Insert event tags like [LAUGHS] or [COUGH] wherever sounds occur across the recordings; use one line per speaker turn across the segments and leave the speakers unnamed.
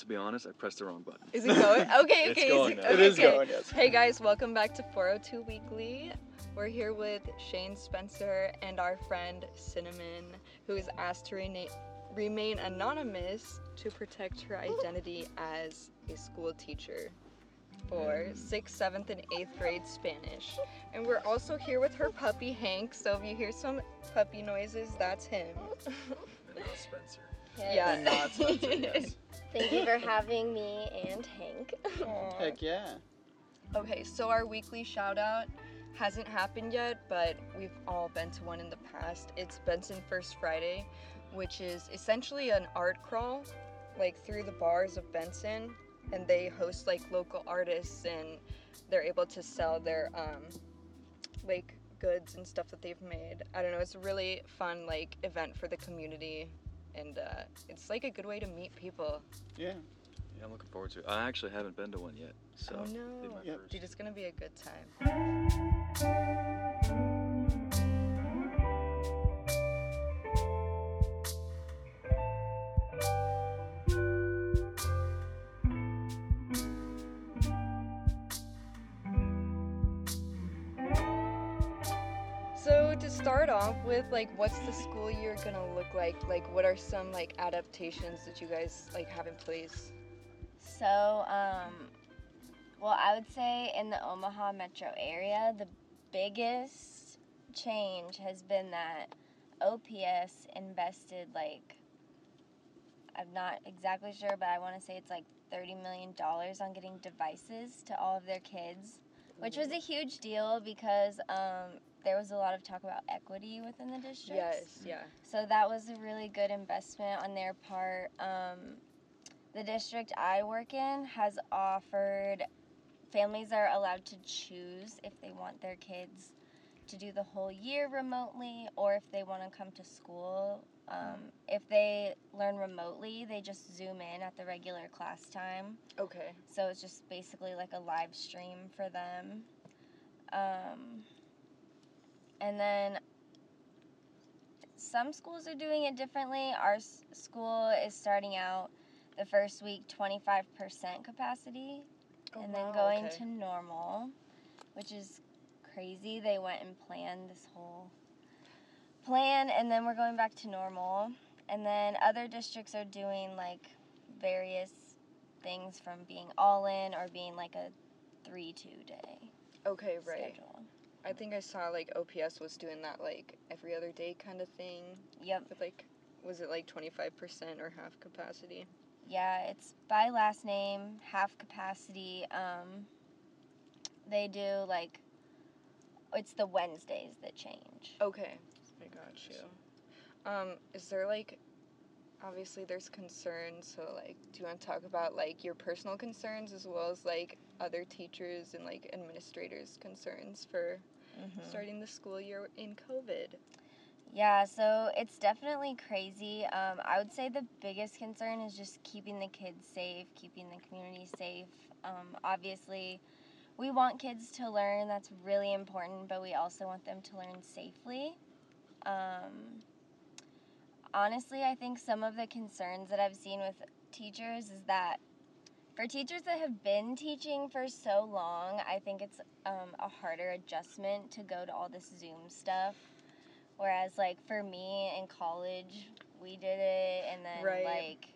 to be honest, I pressed the wrong button.
Is it going? [LAUGHS] Okay,
It's
okay.
going
is it, okay,
is
okay.
going, yes.
Hey guys, welcome back to 402 Weekly. We're here with Shane Spencer and our friend Cinnamon, who is asked to rena- remain anonymous to protect her identity as a school teacher for hmm. 6th, 7th, and 8th grade Spanish. And we're also here with her puppy Hank, so if you hear some puppy noises, that's him.
And not Spencer.
Yeah.
And not Spencer, yes. [LAUGHS]
Thank you for having me and Hank.
Aw. [LAUGHS]
Heck yeah.
Okay, so our weekly shout out hasn't happened yet, but we've all been to one in the past. It's Benson First Friday, which is essentially an art crawl, like through the bars of Benson, and they host like local artists and they're able to sell their um, like goods and stuff that they've made. I don't know, it's a really fun like event for the community, and uh, it's like a good way to meet people.
Yeah.
Yeah, I'm looking forward to it. I actually haven't been to one yet, so
oh no,
Yep.
first.
dude, it's gonna be a good time. With, like, what's the school year gonna look like? Like, what are some like adaptations that you guys like have in place?
So, um, well, I would say in the Omaha metro area, the biggest change has been that OPS invested like I'm not exactly sure, but I want to say it's like thirty million dollars on getting devices to all of their kids, which was a huge deal because um, there was a lot of talk about equity within the district.
Yes, yeah.
So that was a really good investment on their part. Um, the district I work in has offered families are allowed to choose if they want their kids to do the whole year remotely or if they want to come to school. Um, if they learn remotely, they just zoom in at the regular class time.
Okay.
So it's just basically like a live stream for them. Um, and then some schools are doing it differently. Our s- school is starting out the first week 25% capacity
Oh,
and then going
okay.
to normal, which is crazy. They went and planned this whole plan, and then we're going back to normal. And then other districts are doing like various things from being all in or being like a 3 2 day
Okay, right.
schedule.
I think I saw like OPS was doing that like every other day kind of thing
Yep.
with like was it like 25% or half capacity?
Yeah, it's by last name, half capacity. Um, they do like, it's the Wednesdays that change.
Okay. I got you. Um is there like obviously there's concerns so like do you want to talk about like your personal concerns as well as like other teachers and like administrators concerns for
Mhm.
starting the school year in COVID?
Yeah, so it's definitely crazy. Um, I would say the biggest concern is just keeping the kids safe, keeping the community safe. Um, obviously, we want kids to learn, that's really important, but we also want them to learn safely. Um, honestly, I think some of the concerns that I've seen with teachers is that for teachers that have been teaching for so long, I think it's um, a harder adjustment to go to all this Zoom stuff. Whereas, like, for me in college, we did it, and then,
Right.
like,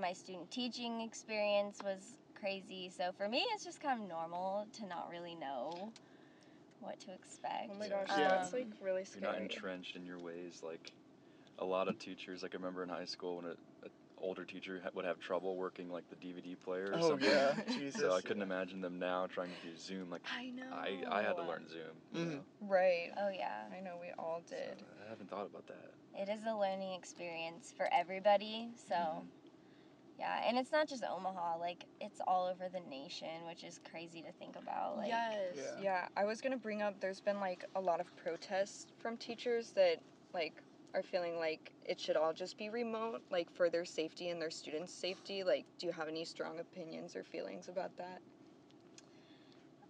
my student teaching experience was crazy. So, for me, it's just kind of normal to not really know what to expect.
Oh my gosh,
Yeah.
that's like really
If you're not entrenched in your ways, like a lot of teachers, like I remember in high school when a, a older teacher ha- would have trouble working like the DVD player or
Oh
something.
yeah. [LAUGHS] Jesus.
So I couldn't imagine them now trying to do Zoom. Like
I know.
I, I had to learn Zoom. you
Mhm.
know,
Right.
Oh, yeah.
I know we all
so
did.
I haven't thought about that.
It is a learning experience for everybody. So,
Mm-hmm.
yeah. And it's not just Omaha, like, it's all over the nation, which is crazy to think about. Like,
yes.
Yeah.
Yeah. I was gonna bring up. There's been like a lot of protests from teachers that like are feeling like it should all just be remote, like for their safety and their students' safety. Like, do you have any strong opinions or feelings about that?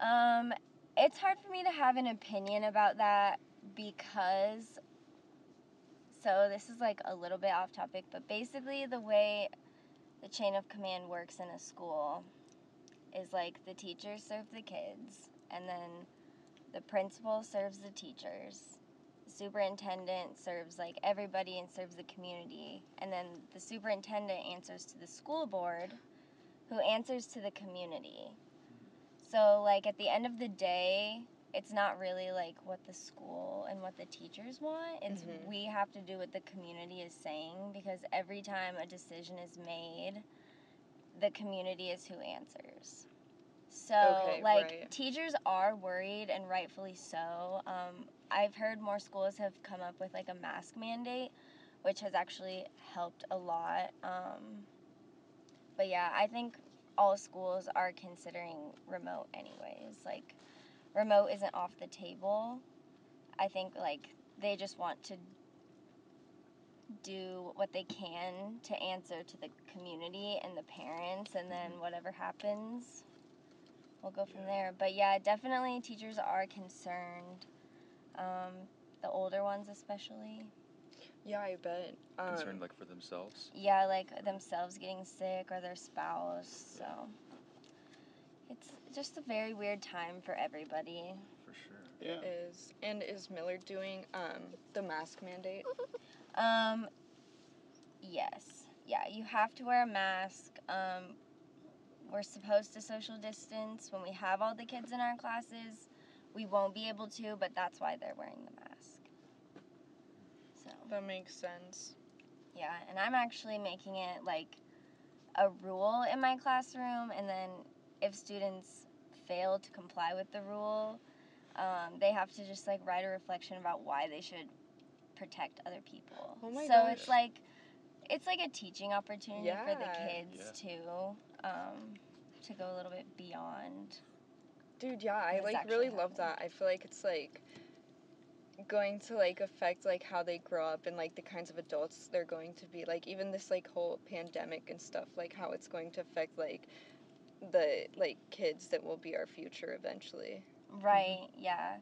Um, it's hard for me to have an opinion about that because so this is like a little bit off topic, but basically the way the chain of command works in a school is like the teachers serve the kids, and then the principal serves the teachers. Superintendent serves like everybody and serves the community, and then the superintendent answers to the school board, who answers to the community. So, like, at the end of the day, it's not really like what the school and what the teachers want. It's
Mhm.
we have to do what the community is saying because every time a decision is made, the community is who answers. So,
Okay,
like,
right.
teachers are worried, and rightfully so. Um, I've heard more schools have come up with like a mask mandate, which has actually helped a lot. Um, but yeah, I think all schools are considering remote anyways. Like remote isn't off the table. I think like they just want to do what they can to answer to the community and the parents and then whatever happens we'll go from there. But yeah, definitely teachers are concerned. Um, the older ones especially.
Yeah, I bet. Um,
Concerned like for themselves.
Yeah, like themselves getting sick or their spouse. So it's just a very weird time for everybody.
For sure.
Yeah.
is and is Millard doing um the mask mandate? [LAUGHS]
Um, yes. Yeah, you have to wear a mask. Um, we're supposed to social distance when we have all the kids in our classes. We won't be able to, but that's why they're wearing the mask. So,
That makes sense.
yeah, and I'm actually making it like a rule in my classroom, and then if students fail to comply with the rule, um, they have to just like write a reflection about why they should protect other people.
Oh my
so
gosh.
it's like it's like a teaching opportunity for the
Yeah.
kids too, um, to go a little bit beyond.
Dude, yeah, I like really love that. I feel like it's like going to like affect like how they grow up and like the kinds of adults they're going to be. Like even this like whole pandemic and stuff, like how it's going to affect like the like kids that will be our future eventually.
Right, yeah.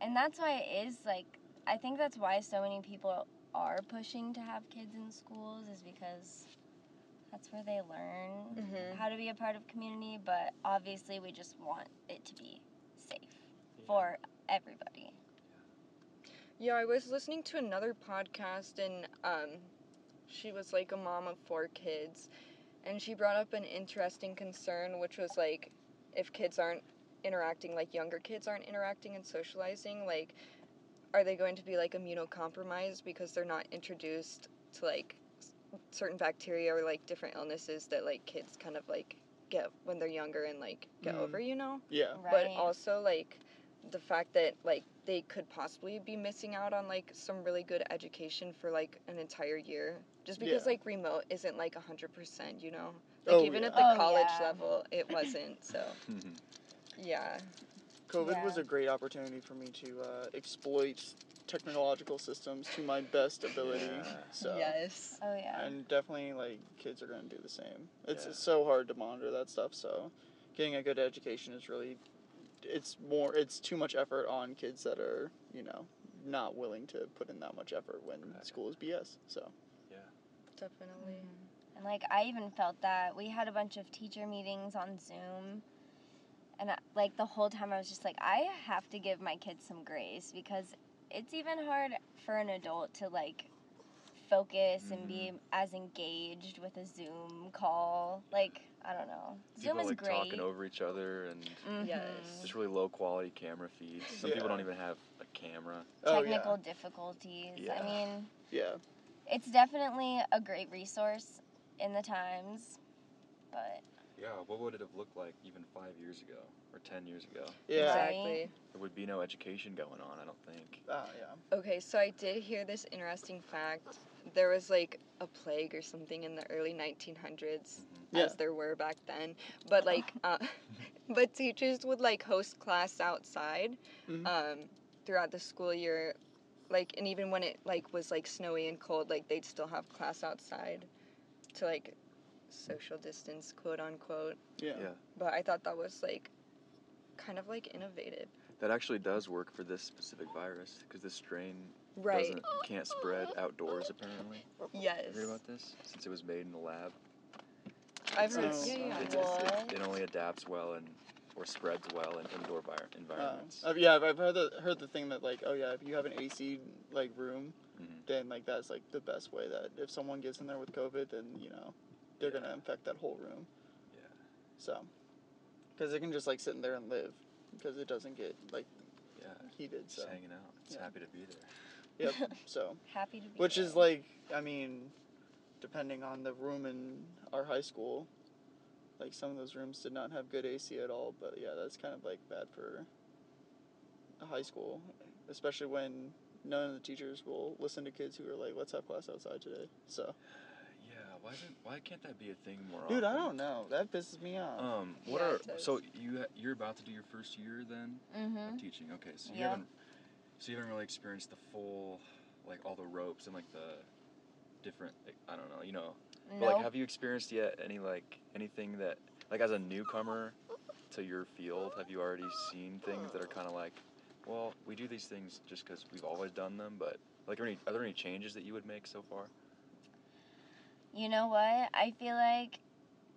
And that's why it is like I think that's why so many people are pushing to have kids in schools is because that's where they learn
Mhm.
how to be a part of community, but obviously we just want it to be safe for everybody.
Yeah, I was listening to another podcast and um she was like a mom of four kids and she brought up an interesting concern which was like if kids aren't interacting like younger kids aren't interacting and socializing like are they going to be like immunocompromised because they're not introduced to like certain bacteria or like different illnesses that like kids kind of like get when they're younger and like get
Mhm.
over, you know?
Yeah.
Right.
but also like the fact that like they could possibly be missing out on like some really good education for like an entire year just because
Yeah.
like remote isn't like 100% you know like
Oh,
even
yeah.
at the
Oh,
college
yeah.
level it wasn't [LAUGHS] so yeah
COVID was a great opportunity for me to uh, exploit technological systems to my best ability.
Yeah.
So.
yes
oh yeah.
And definitely, like, kids are going to do the same. It's,
Yeah.
it's so hard to monitor that stuff, so getting a good education is really, it's more, it's too much effort on kids that are, you know, not willing to put in that much effort when
Right.
school is BS, so.
Yeah, definitely mm-hmm.
And like I even felt that we had a bunch of teacher meetings on Zoom, and I, like the whole time I was just like, I have to give my kids some grace because it's even hard for an adult to like focus and be as engaged with a Zoom call. Like I don't know, Zoom
People
is
like
great.
talking over each other and
Mhm.
Yes.
just really low quality camera feeds. Some people don't even have a camera.
Oh,
Technical
yeah.
difficulties.
Yeah.
I mean,
Yeah.
it's definitely a great resource in the times, but
Yeah, what would it have looked like even five years ago or ten years ago?
Yeah.
Exactly
There would be no education going on, I don't think.
Ah, yeah.
okay so i did hear this interesting fact there was like a plague or something in the early 1900s
Yeah.
as there were back then. But like, uh, [LAUGHS] but teachers would like host class outside
Mhm.
um, throughout the school year, like, and even when it like was like snowy and cold, like they'd still have class outside to like social distance, quote unquote.
Yeah.
Yeah.
But I thought that was like kind of like innovative,
That actually does work for this specific virus because this strain
right?
doesn't can't spread outdoors apparently.
Yes.
You heard about this? Since it was made in the lab.
I've heard.
It's-
yeah, yeah.
It's, it's, it, it only adapts well and or spreads well in indoor vi- environments.
uh, yeah, I've- I've heard the heard the thing that like, oh yeah, if you have an AC like room,
Mhm.
then like that's like the best way that if someone gets in there with COVID, then you know they're gonna infect that whole room.
Yeah.
So, because it can just like sit in there and live, because it doesn't get like
Yeah.
heated.
Just
So,
hanging out. It's
yeah.
happy to be there.
yep. [LAUGHS] So,
Happy to be
which is like, I mean, depending on the room in our high school, like some of those rooms did not have good AC at all. But yeah, that's kind of like bad for a high school, especially when none of the teachers will listen to kids who are like, "Let's have class outside today." So,
Yeah. Why isn't why can't that be a thing more
dude, I don't know. That pisses me off.
Um, what
Yeah,
are
does.
so you ha- you're about to do your first year then
Mm-hmm.
of teaching? Okay, so you
Yep.
haven't so you haven't really experienced the full like all the ropes and like the different like, I don't know you know but,
Nope.
like have you experienced yet any like anything that like as a newcomer to your field have you already seen things that are kind of like well we do these things just because we've always done them but like are, any, are there any changes that you would make so far?
You know what? I feel like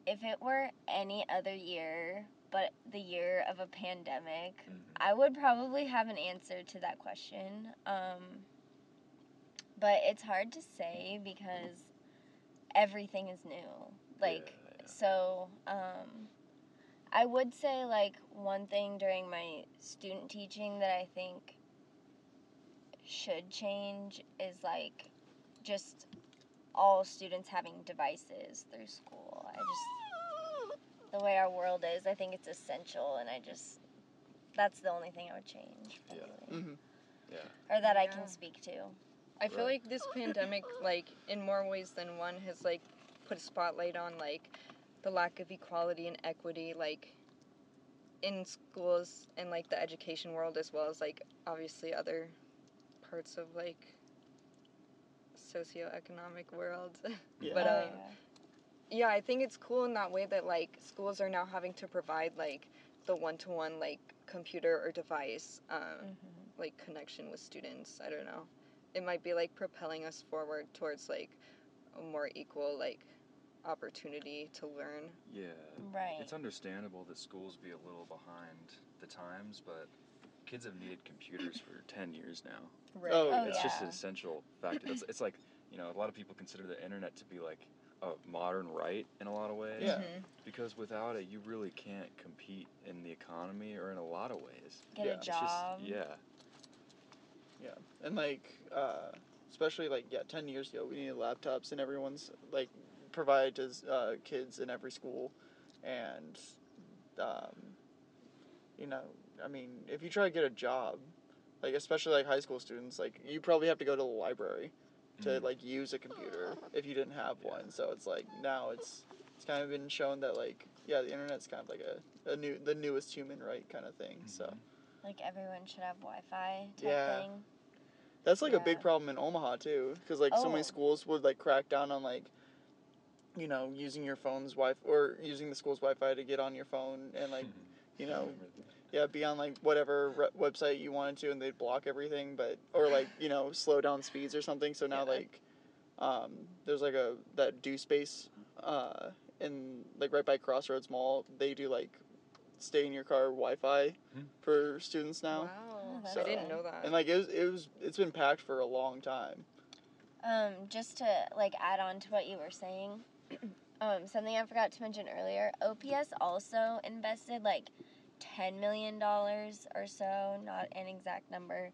if it were any other year, but the year of a pandemic,
Mhm.
I would probably have an answer to that question. Um, but it's hard to say because everything is new. Like,
yeah.
so um, I would say, like, one thing during my student teaching that I think should change is, like, just all students having devices through school. I just, the way our world is, I think it's essential, and I just, that's the only thing I would change,
Yeah.
probably.
hmm
yeah.
or that I
Yeah.
can speak to.
I feel
Right.
like this pandemic, like in more ways than one, has like put a spotlight on like the lack of equality and equity, like in schools and like the education world, as well as like obviously other parts of like socioeconomic world. [LAUGHS]
Yeah.
But,
Oh,
uh, yeah, I think it's cool in that way that like schools are now having to provide like the one-to-one like computer or device um,
Mhm.
like connection with students. I don't know. It might be like propelling us forward towards like a more equal like opportunity to learn.
Yeah.
Right.
It's understandable that schools be a little behind the times, but kids have needed computers for 10 years now.
Right.
Oh,
Oh,
it's just an essential factor. It's, it's like, you know, a lot of people consider the internet to be like a modern right in a lot of ways.
Yeah.
Mhm.
Because without it, you really can't compete in the economy or in a lot of ways.
Get
yeah.
a
It's
It's
job.
just, yeah.
Yeah, and like, uh, especially like yeah, ten years ago, we needed laptops, and everyone's like provided to uh, kids in every school, and um, you know, I mean, if you try to get a job, like especially like high school students, like you probably have to go to the library to
Mhm.
like use a computer if you didn't have
Yeah.
one. So it's like now it's it's kind of been shown that like yeah, the internet's kind of like a, a new the newest human right kind of thing. So.
Mhm.
Like everyone should have Wi-Fi type
Yeah.
thing.
That's like a big problem in Omaha too, because like so many
Oh.
schools would like crack down on like, you know, using your phone's Wi or using the school's Wi-Fi to get on your phone and like, [LAUGHS] you know,
remember that.
Yeah, be on like whatever re- website you wanted to, and they'd block everything, but or like you know slow down speeds or something. So now
Yeah.
like, um, there's like a that do space, uh, in like right by Crossroads Mall. They do like, stay in your car Wi-Fi
Hmm.
for students now.
Wow.
Oh,
I didn't know that.
And like it was, it was, it's been packed for a long time.
Um, just to like add on to what you were saying, [CLEARS THROAT] um, something I forgot to mention earlier. OPS also invested like ten million dollars or so, not an exact number,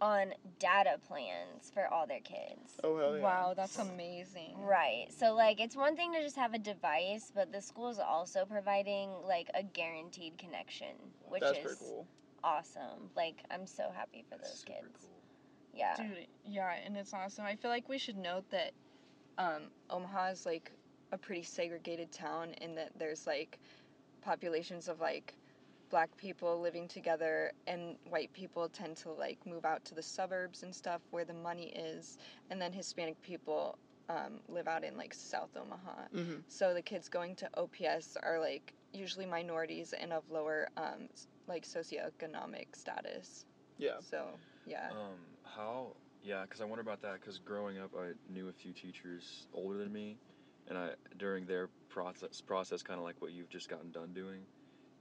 on data plans for all their kids.
Oh hell yeah!
Wow, that's amazing.
Right. So like it's one thing to just have a device, but the school's also providing like a guaranteed connection, which
That's
is
pretty cool.
awesome. Like I'm so happy for
That's
those
super
kids.
cool.
Yeah.
Dude, yeah, and it's awesome. I feel like we should note that um, Omaha is like a pretty segregated town in that there's like populations of like black people living together and white people tend to like move out to the suburbs and stuff where the money is and then Hispanic people um, live out in like South Omaha.
Mm-hmm.
So the kids going to OPS are like usually minorities and of lower um, like socioeconomic status.
Yeah.
So yeah.
Um, how? Yeah, because I wonder about that. Because growing up, I knew a few teachers older than me, and I during their process process, kind of like what you've just gotten done doing,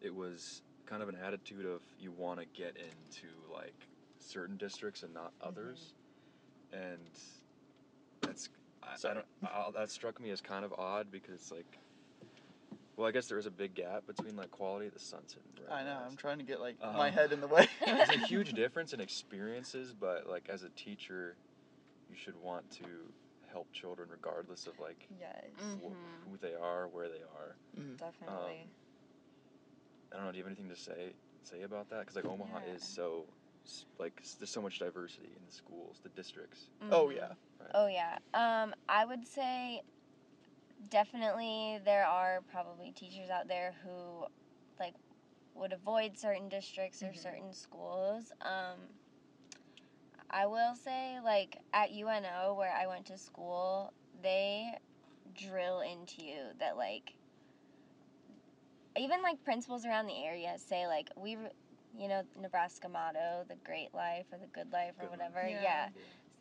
it was kind of an attitude of you want to get into like certain districts and not others, and that's I, I don't I, that struck me as kind of odd because like. Well, I guess there is a big gap between like quality of the sunset. And
I know.
Red
I'm trying to get like
Um,
my head in the way. [LAUGHS]
There's a huge [LAUGHS] difference in experiences, but like as a teacher, you should want to help children regardless of like
Yes,
wh-
Mm-hmm.
who they are, where they are.
definitely.
I don't know. Do you have anything to say say about that? Because like Omaha
Yeah.
is so like there's so much diversity in the schools, the districts.
Oh
Mhm.
yeah.
Oh yeah. Um, I would say definitely there are probably teachers out there who like would avoid certain districts or
Mhm.
certain schools. Um, I will say like at UNO where I went to school, they drill into you that like even like principals around the area say like we you know Nebraska motto the great life or the good life or
Good life.
whatever
Yeah.
yeah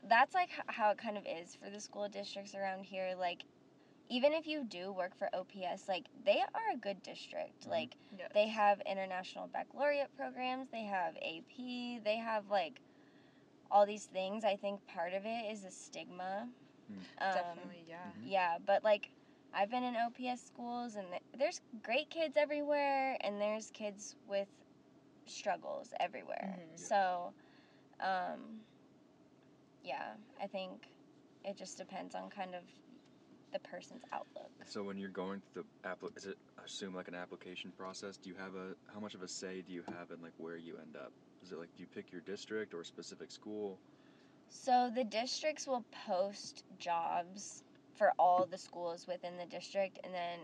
that's like how it kind of is for the school districts around here like even if you do work for ops like they are a good district
Mhm.
like
Yes.
they have international baccalaureate programs they have ap they have like all these things i think part of it is a stigma
Mm.
um,
definitely, yeah.
Mhm.
yeah but like i've been in ops schools and th- there's great kids everywhere and there's kids with struggles everywhere
Mhm.
So um yeah i think it just depends on kind of the person's outlook
So when you're going through the appli- is it I assume like an application process? Do you have a how much of a say do you have in like where you end up? Is it like do you pick your district or a specific school?
so the districts will post jobs for all the schools within the district and then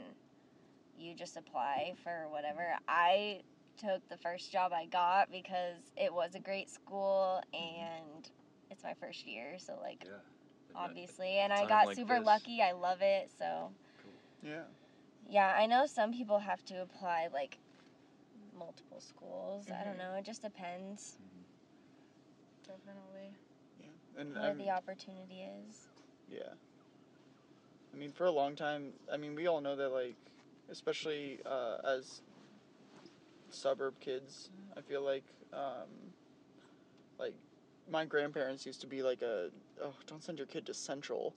you just apply for whatever i took the first job i got because it was a great school and it's my first year so like
Yeah.
Obviously and i got
like
super
this.
lucky i love it so
Yeah.
yeah i know some people have to apply like multiple schools i don't
Mhm.
know it just depends
Mhm.
Definitely. Yeah.
And
where
I'm-
the opportunity is
Yeah. I mean, for a long time, I mean, we all know that, like, especially uh, as suburb kids, I feel like, um, like, my grandparents used to be like a, oh, don't send your kid to Central.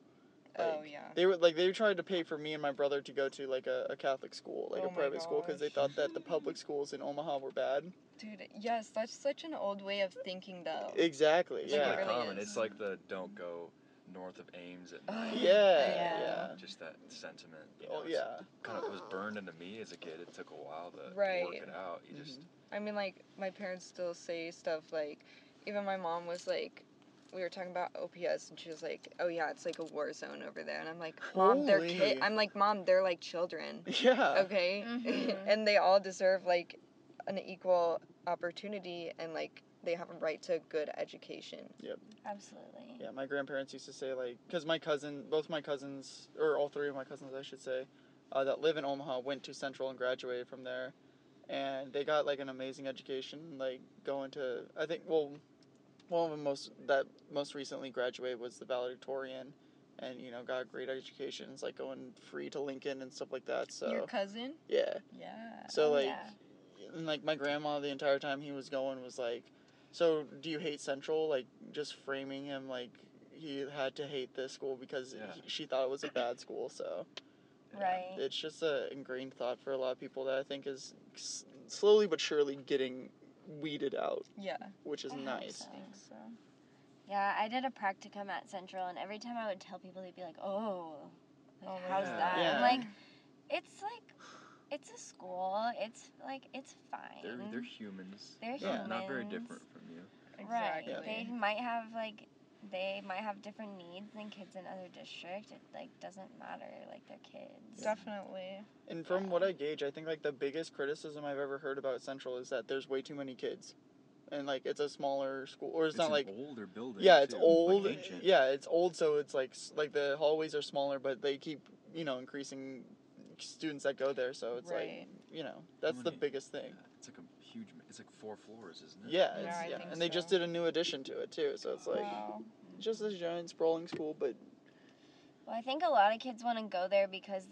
Oh yeah.
They were like they tried to pay for me and my brother to go to like a, a Catholic school, like
Oh
a
my
private school, because they thought that the public schools in Omaha were bad.
Dude, yes, that's such an old way of thinking though.
Exactly.
It's
Like,
yeah.
really
really
common.
is.
It's like the don't go north of Ames at night.
yeah.
Oh, yeah.
Yeah.
Just that sentiment. You
Oh
know, it's
yeah.
Kind of it was burned into me as a kid. It took a while to
Right.
work it out. You mm-hmm. just
I mean, like, my parents still say stuff like, even my mom was like, we were talking about OPS, and she was like, "Oh yeah, it's like a war zone over there," and I'm like, "Mom, they're
Holy.
kid." I'm like, "Mom, they're like children,
Yeah.
okay,
Mhm. [LAUGHS]
and they all deserve like an equal opportunity, and like they have a right to a good education." Yep.
Absolutely
Yeah, my grandparents used to say like, because my cousin, both my cousins, or all three of my cousins, I should say, uh, that live in Omaha went to Central and graduated from there, and they got like an amazing education. Like going to, I think, well, one of them most that most recently graduated was the valedictorian, and you know got a great education. It's like going free to Lincoln and stuff like that. So
Your cousin?
yeah,
Yeah.
so
Oh,
like,
yeah.
and like my grandma, the entire time he was going was like, "So do you hate Central?" Like just framing him like he had to hate this school because
Yeah.
he, she thought it was a bad school. So
right
it's just a ingrained thought for a lot of people that I think is slowly but surely getting weeded out,
Yeah.
which is
I
nice.
so.
I think so.
Yeah, I did a practicum at Central, and every time I would tell people, they'd be like, "Oh, like,
Oh
how's
God.
that?"
Yeah.
I'm like, "It's like, it's a school. It's like, it's fine.
they're they're humans.
They're
not, not very different from you.
right.
Exactly.
They might have like, they might have different needs than kids in other districts. It like doesn't matter. Like they're kids.
Definitely.
And from
Yeah.
what I gauge, I think like the biggest criticism I've ever heard about Central is that there's way too many kids, and like it's a smaller school, or it's, not
an
like
older building.
Yeah, it's
too,
old.
Like
yeah, it's old, so it's like like the hallways are smaller, but they keep you know increasing students that go there. So it's
Right.
like you know that's the
many-
biggest thing.
Yeah, it's like a huge. It's like four floors, isn't it?
Yeah,
Yeah,
it's,
I
yeah. and they just did a new addition to it too. So it's like
wow.
just this giant sprawling school, but
Well, I think a lot of kids want to go there because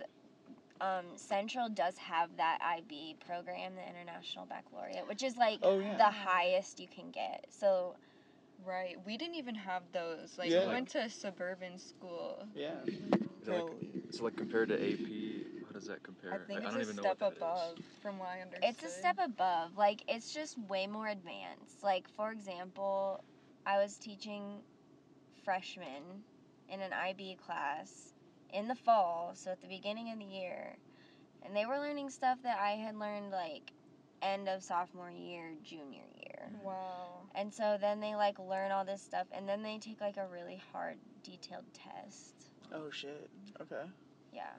um, Central does have that IB program, the International Baccalaureate, which is like
Oh, yeah.
the highest you can get. So
Right. We didn't even have those. Like
Yeah.
we went to a suburban school.
Yeah.
Is like, so like compared to AP, how does that compare?
I think
I, I
it's
don't
a
even
step
what that is.
above from what I understood.
it's a step above. Like it's just way more advanced. Like for example, I was teaching freshmen in an IB class in the fall, so at the beginning of the year, and they were learning stuff that I had learned like end of sophomore year, junior year. Mm-hmm.
Wow.
And so then they like learn all this stuff and then they take like a really hard detailed test.
Oh shit. Okay.
Yeah.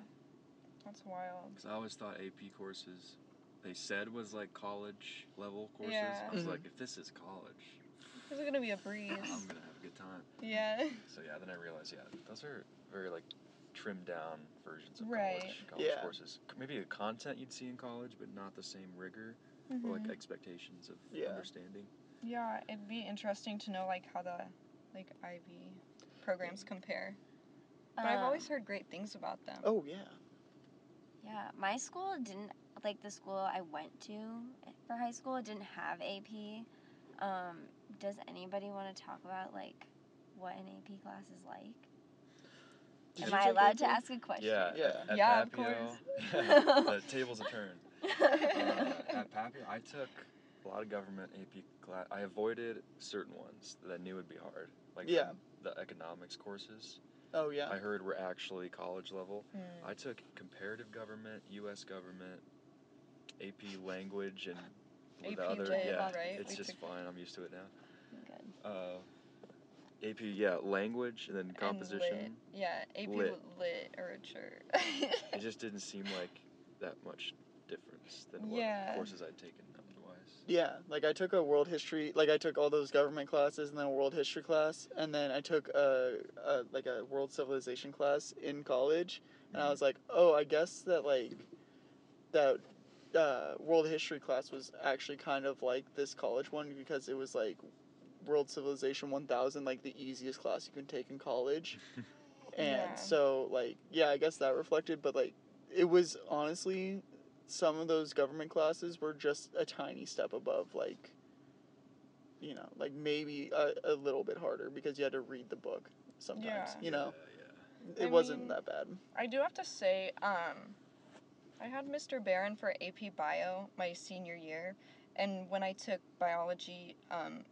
That's wild.
Because I always thought AP courses, they said was like college level courses.
Yeah.
I was
Mhm.
like, if this is college,
This is gonna be a breeze.
I'm gonna have a good time.
yeah.
So yeah, then I realized, yeah, those are very like trimmed down versions of
Right.
college college
Yeah.
courses. Maybe a content you'd see in college, but not the same rigor or
Mhm.
like expectations of
Yeah.
understanding.
Yeah, it'd be interesting to know like how the like IB programs compare. But I've
Um,
always heard great things about them.
Oh yeah.
Yeah, my school didn't like the school I went to for high school didn't have AP. Um, does anybody want to talk about like what an AP class is like?
Did
Am I
take
allowed to ask a question?
Yeah,
Yeah.
At, at
Yeah, of
Papio,
course. [LAUGHS]
the [LAUGHS] tables have turned. [LAUGHS] Uh, at Papio, I took a lot of government AP class. I avoided certain ones that I knew would be hard, like
Yeah.
the, the economics courses.
Oh yeah.
I heard were actually college level.
Mm.
I took comparative government, U.S. government, AP language, and
AP
the other.
lit,
yeah,
right?
it's
We
just fine. I'm used to it now.
Good.
Uh, AP, yeah, language and then
And lit. Yeah, AP
Lit.
lit, or a church.
It just didn't seem like that much difference than what
Yeah.
courses I'd taken.
Yeah, like I took a world history, like I took all those government classes and then a world history class, and then I took a, a like a world civilization class in college, and I was like, oh, I guess that like that uh, world history class was actually kind of like this college one because it was like world civilization 1000 like the easiest class you can take in college [LAUGHS] and
Yeah.
so like yeah i guess that reflected but like it was honestly some of those government classes were just a tiny step above like you know like maybe a, a little bit harder because you had to read the book sometimes
Yeah.
you know
Yeah,
it
I
wasn't
mean-
that bad
I do have to say, um, I had Mr. Barron for AP Bio my senior year, and when I took biology um,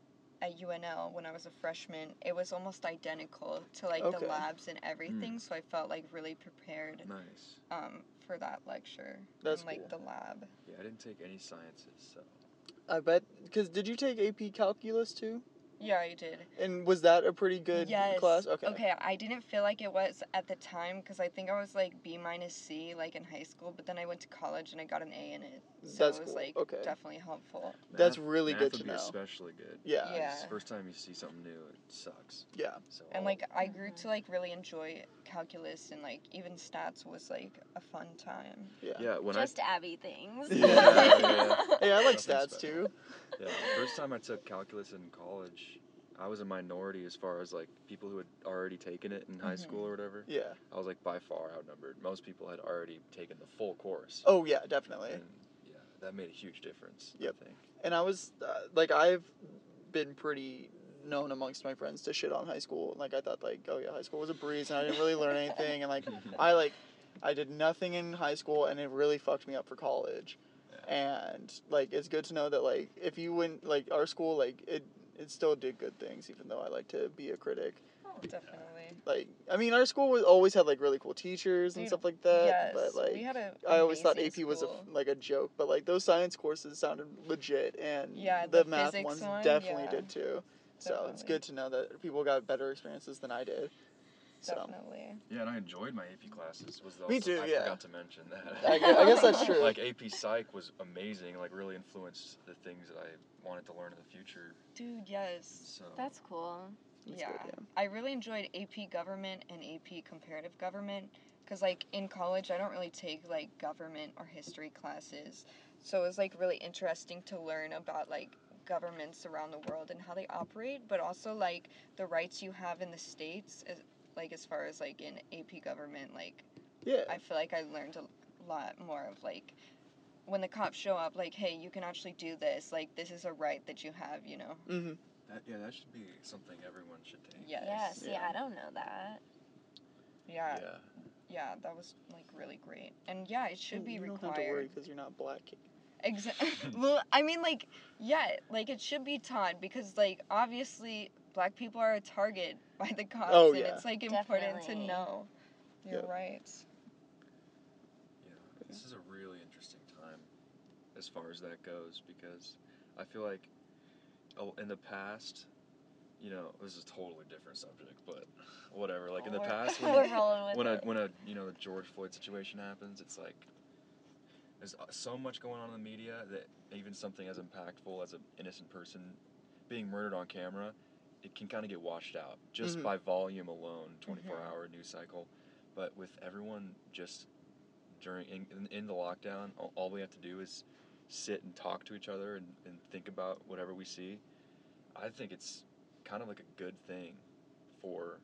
at UNL when I was a freshman, it was almost identical to like
Okay.
the labs and everything. So I felt like really prepared.
Nice.
um, for that lecture
That's
and like
cool.
the lab.
Yeah, I didn't take any sciences, so.
i bet because did you take ap calculus too
Yeah, I did.
and was that a pretty good
yes.
class okay
Okay, I didn't feel like it was at the time because I think I was like B minus C like in high school, but then I went to college and I got an A in it. So
That's
it was
cool.
like
Okay.
definitely helpful.
That's really
math
good
would
to
be
know.
especially good.
Yeah.
Yeah.
it's the First time you see something new, it sucks.
Yeah.
So
And like I grew to like really enjoy calculus and like even stats was like a fun time.
yeah
yeah, when
Just Abby things.
Yeah,
yeah. [LAUGHS]
hey i like
Nothing
stats too
yeah, first time I took calculus in college, I was a minority as far as like people who had already taken it in high
Mhm.
school or whatever.
yeah
I was like by far outnumbered. Most people had already taken the full course.
oh yeah definitely
And yeah, that made a huge difference.
Yep.
I think.
and I was uh, like I've been pretty known amongst my friends to shit on high school. Like I thought like oh yeah high school was a breeze and I didn't really learn anything and like [LAUGHS] I like I did nothing in high school and it really fucked me up for college. And like it's good to know that like if you went like our school like it it still did good things even though I like to be a critic.
Oh, definitely.
Like I mean our school was always had like really cool teachers and
Dude,
stuff like that.
yes,
But like
we had a
I always thought
amazing
AP was a, like a joke, but like those science courses sounded legit, and
Yeah,
the,
the
math ones
one,
definitely
yeah.
did too. So it's
Definitely.
good to know that people got better experiences than I did. So
Definitely.
Yeah, and I enjoyed my AP classes. Was the
Me
also-
too,
I
yeah.
forgot to mention that.
I guess, I guess that's true. [LAUGHS]
like AP Psych was amazing. Like really influenced the things that I wanted to learn in the future.
Dude, yes.
So
That's cool.
That's
yeah.
good,
I really enjoyed AP government and AP comparative government because like in college I don't really take like government or history classes. So it was like really interesting to learn about like governments around the world and how they operate, but also like the rights you have in the states as, like as far as like in AP government, like
Yeah.
I feel like I learned a lot more of like when the cops show up, like, hey, you can actually do this. Like, this is a right that you have, you know?
mm-hmm.
That, yeah, that should be something everyone should take.
Yes.
Yeah, see,
Yeah.
I don't know that.
Yeah.
Yeah.
Yeah, that was like really great. And yeah, it should be
you don't have to worry
required.
because you're not black.
Exactly. [LAUGHS] [LAUGHS] well, I mean, like, yeah, like it should be taught because, like, obviously, black people are a target [LAUGHS] by the cops,
Oh,
and
yeah.
it's like important
Definitely.
to know your
Yeah.
rights.
Yeah, this is a really interesting time as far as that goes because I feel like oh, in the past, you know, this is a totally different subject, but whatever. Like in the past, when, when a when a you know the George Floyd situation happens, it's like there's uh, so much going on in the media that even something as impactful as an innocent person being murdered on camera, it can kind of get washed out just
Mhm.
by volume alone, 24
Mhm.
hour news cycle. But with everyone just during in, in, in the lockdown, all, all we have to do is sit and talk to each other and, and think about whatever we see. I think it's kind of like a good thing for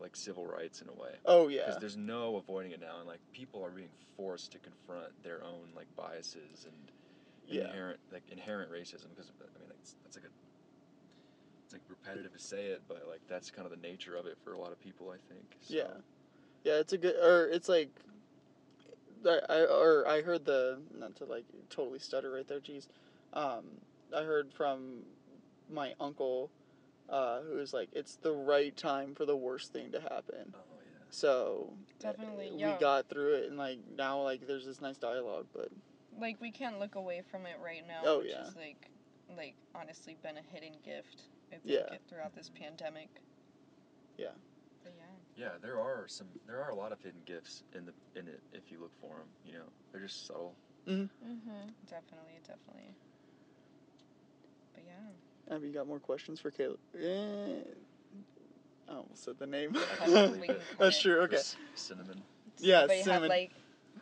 like civil rights in a way
Oh yeah.
because there's no avoiding it now and like people are being forced to confront their own like biases and
Yeah.
inherent like inherent racism because i mean that's, that's like a it's like repetitive to say it but like that's kind of the nature of it for a lot of people i think so,
Yeah. Yeah, it's a good, or it's like, I, I or I heard the not to like totally stutter right there. Jeez, um, I heard from my uncle, uh, who was like, it's the right time for the worst thing to happen.
oh yeah
So
Definitely,
uh, we
yeah.
got through it, and like now, like there's this nice dialogue. But
Like, we can't look away from it right now,
Oh,
which
yeah.
is like, like honestly been a hidden gift, I think,
Yeah.
throughout this pandemic.
Yeah.
But yeah.
yeah there are some there are a lot of hidden gifts in the in it if you look for them you know they're just subtle
Mm-hmm.
Definitely, definitely. But yeah.
Have you got more questions for Caleb? Eh, I almost said the name.
I [LAUGHS] can
We can
That's true. Okay.
Chris cinnamon
Yeah,
Anybody have
cinnamon.
like,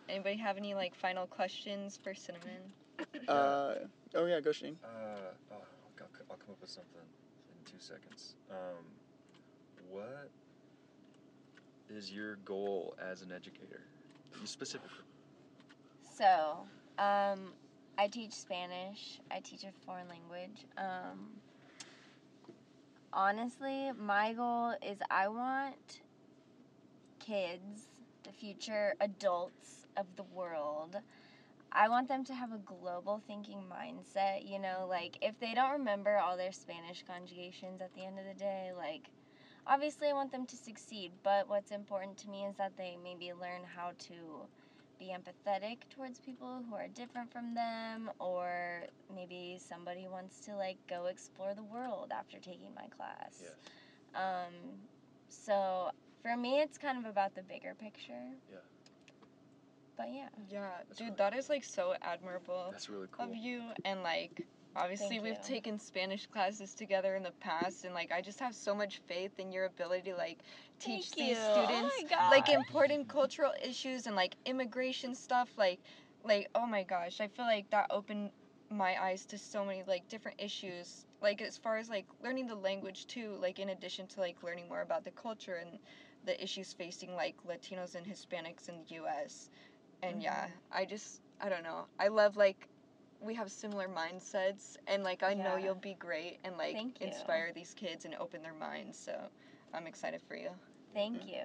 anybody have any like final questions for cinnamon?
Uh, oh yeah, go Shane.
uh oh, I'll, I'll come up with something in two seconds um what is your goal as an educator you specifically
So, um, I teach Spanish. I teach a foreign language. Um, honestly, my goal is I want kids, the future adults of the world, I want them to have a global thinking mindset. You know, like if they don't remember all their Spanish conjugations at the end of the day, like obviously I want them to succeed, but what's important to me is that they maybe learn how to be empathetic towards people who are different from them or maybe somebody wants to like go explore the world after taking my class
Yes.
um, so for me it's kind of about the bigger picture
Yeah.
but yeah
Yeah,
That's
dude,
really
that is like so admirable
That's really cool.
of you. And like, obviously,
Thank
we've
you.
taken Spanish classes together in the past, and like, I just have so much faith in your ability to like teach
Thank
these
you. Oh
students
my God.
like important cultural issues and like immigration stuff. Like, like oh my gosh, I feel like that opened my eyes to so many like different issues. Like as far as like learning the language too. Like in addition to like learning more about the culture and the issues facing like Latinos and Hispanics in the U.S. And yeah, mm-hmm. I just I don't know. I love like we have similar mindsets and like I know you'll be great and like inspire these kids and open their minds. So I'm excited for you.
thank mm-hmm. you